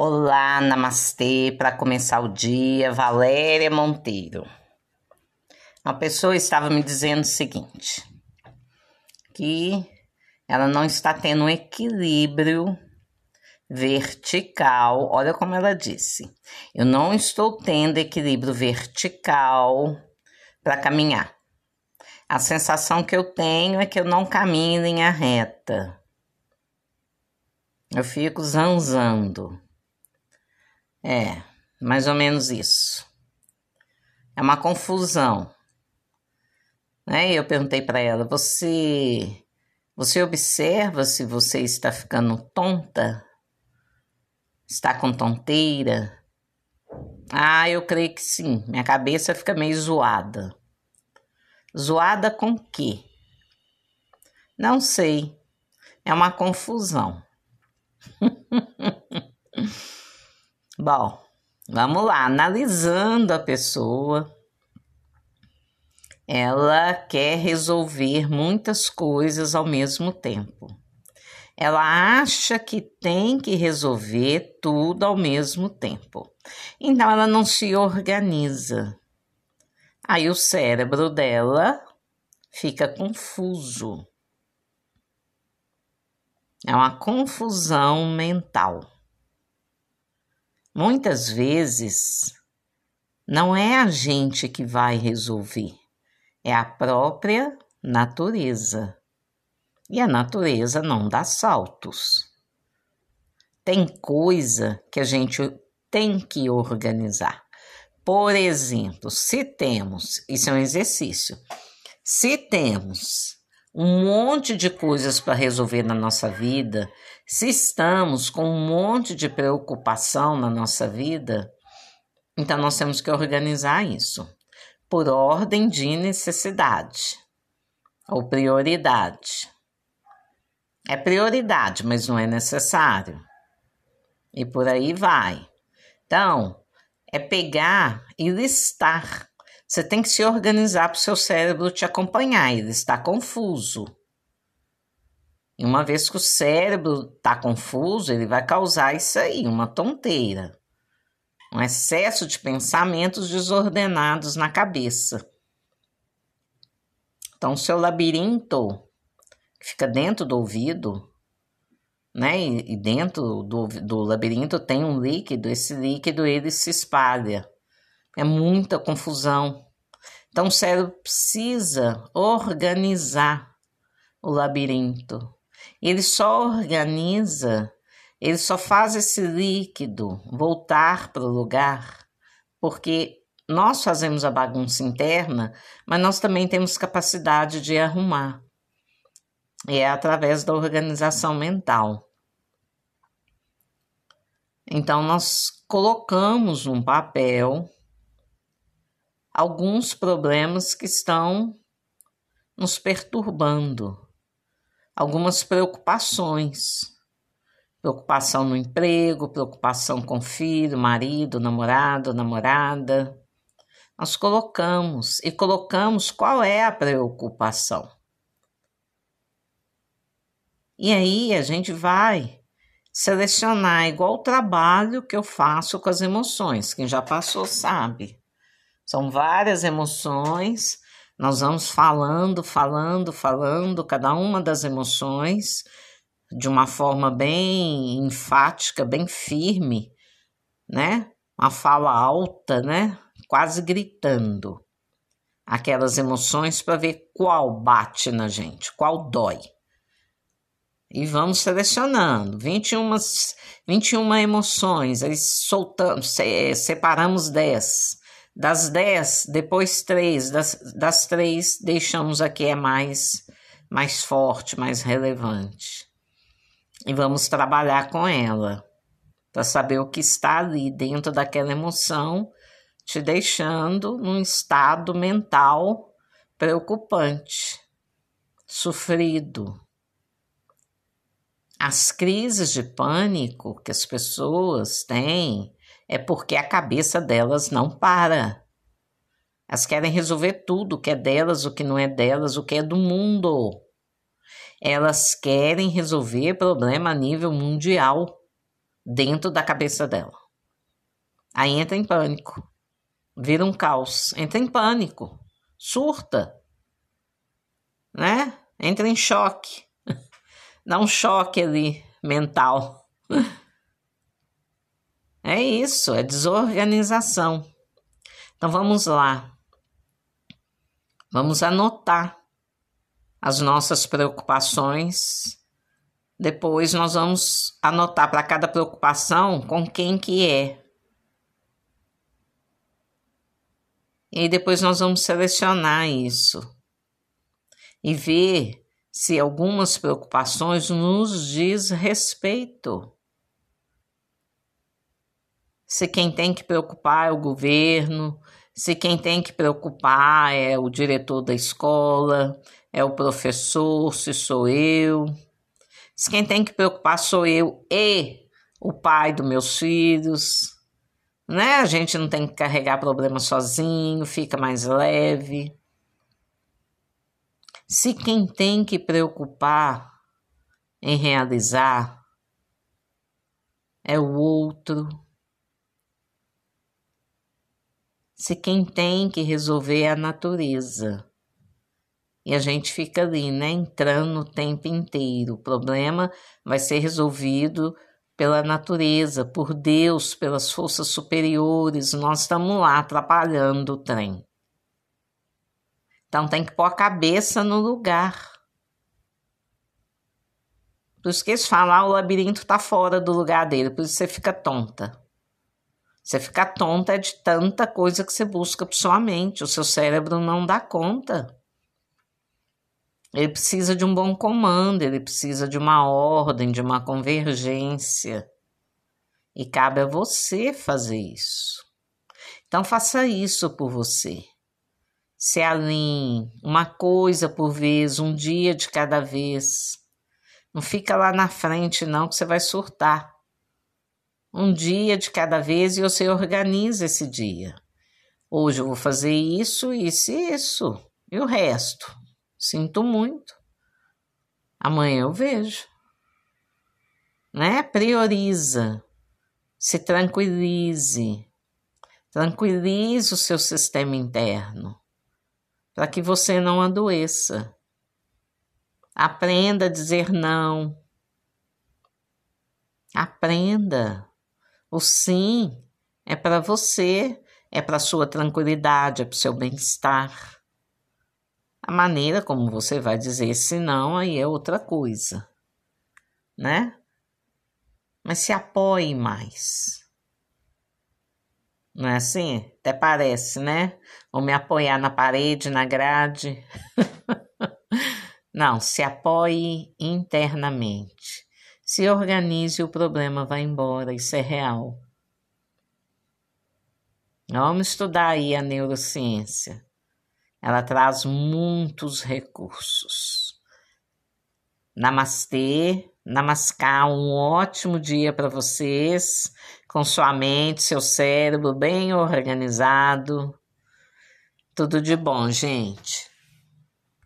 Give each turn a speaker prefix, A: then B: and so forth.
A: Olá, namastê, para começar o dia, Valéria Monteiro. Uma pessoa estava me dizendo o seguinte: que ela não está tendo um equilíbrio vertical. Olha como ela disse: eu não estou tendo equilíbrio vertical para caminhar. A sensação que eu tenho é que eu não caminho em linha reta. Eu fico zanzando. É, mais ou menos isso. É uma confusão. Né? Eu perguntei para ela: você, você observa se você está ficando tonta? Está com tonteira? Ah, eu creio que sim. Minha cabeça fica meio zoada. Zoada com quê? Não sei. É uma confusão. Bom, vamos lá, analisando a pessoa. Ela quer resolver muitas coisas ao mesmo tempo. Ela acha que tem que resolver tudo ao mesmo tempo. Então ela não se organiza. Aí o cérebro dela fica confuso. É uma confusão mental. Muitas vezes não é a gente que vai resolver, é a própria natureza. E a natureza não dá saltos. Tem coisa que a gente tem que organizar. Por exemplo, se temos, isso é um exercício, se temos um monte de coisas para resolver na nossa vida, se estamos com um monte de preocupação na nossa vida, então nós temos que organizar isso por ordem de necessidade ou prioridade. É prioridade, mas não é necessário. E por aí vai. Então, é pegar e listar você tem que se organizar para o seu cérebro te acompanhar, ele está confuso. E uma vez que o cérebro está confuso, ele vai causar isso aí, uma tonteira. Um excesso de pensamentos desordenados na cabeça. Então, seu labirinto, que fica dentro do ouvido, né? E, dentro do, do labirinto tem um líquido, esse líquido ele se espalha. É muita confusão. Então o cérebro precisa organizar o labirinto. Ele só organiza, ele só faz esse líquido voltar para o lugar, porque nós fazemos a bagunça interna, mas nós também temos capacidade de arrumar. E é através da organização mental. Então, nós colocamos um papel alguns problemas que estão nos perturbando, algumas preocupações. Preocupação no emprego, preocupação com filho, marido, namorado, namorada. Nós colocamos e colocamos qual é a preocupação. E aí a gente vai selecionar igual o trabalho que eu faço com as emoções. Quem já passou sabe. São várias emoções. Nós vamos falando, falando, falando cada uma das emoções de uma forma bem enfática, bem firme, né? Uma fala alta, né? Quase gritando aquelas emoções para ver qual bate na gente, qual dói. E vamos selecionando 21, 21 emoções, aí soltamos, separamos 10 das dez, depois três, das, das três deixamos aqui é mais, mais forte, mais relevante. E vamos trabalhar com ela para saber o que está ali dentro daquela emoção, te deixando num estado mental preocupante, sofrido. As crises de pânico que as pessoas têm é porque a cabeça delas não para. Elas querem resolver tudo, o que é delas, o que não é delas, o que é do mundo. Elas querem resolver problema a nível mundial, dentro da cabeça dela. Aí entra em pânico, vira um caos, entra em pânico, surta, né? Entra em choque, dá um choque ali mental. É isso, é desorganização. Então vamos lá. Vamos anotar as nossas preocupações. Depois nós vamos anotar para cada preocupação com quem que é. E depois nós vamos selecionar isso e ver se algumas preocupações nos diz respeito. Se quem tem que preocupar é o governo, se quem tem que preocupar é o diretor da escola, é o professor, se sou eu. Se quem tem que preocupar sou eu e o pai dos meus filhos. Né? A gente não tem que carregar problema sozinho, fica mais leve. Se quem tem que preocupar em realizar é o outro, se quem tem que resolver é a natureza. E a gente fica ali, né, entrando o tempo inteiro. O problema vai ser resolvido pela natureza, por Deus, pelas forças superiores. Nós estamos lá atrapalhando o trem. Então tem que pôr a cabeça no lugar. Por isso que eles falam, ah, o labirinto está fora do lugar dele, por isso você fica tonta. Você fica tonta de tanta coisa que você busca para sua mente. O seu cérebro não dá conta. Ele precisa de um bom comando, ele precisa de uma ordem, de uma convergência. E cabe a você fazer isso. Então faça isso por você. Se alinhe uma coisa por vez, um dia de cada vez. Não fica lá na frente não que você vai surtar um dia de cada vez e você organiza esse dia. Hoje eu vou fazer isso, isso e isso. E o resto? Sinto muito. Amanhã eu vejo. Né? Prioriza. Se tranquilize. Tranquilize o seu sistema interno para que você não adoeça. Aprenda a dizer não. Aprenda. O sim é para você, é para sua tranquilidade, é para o seu bem-estar. A maneira como você vai dizer se não aí é outra coisa, né? Mas se apoie mais. Não é assim? Até parece, né? Ou me apoiar na parede, na grade. Não, se apoie internamente. Se organize, o problema vai embora, isso é real. Vamos estudar aí a neurociência. Ela traz muitos recursos. Namastê, Namaskar, um ótimo dia para vocês, com sua mente, seu cérebro bem organizado. Tudo de bom, gente.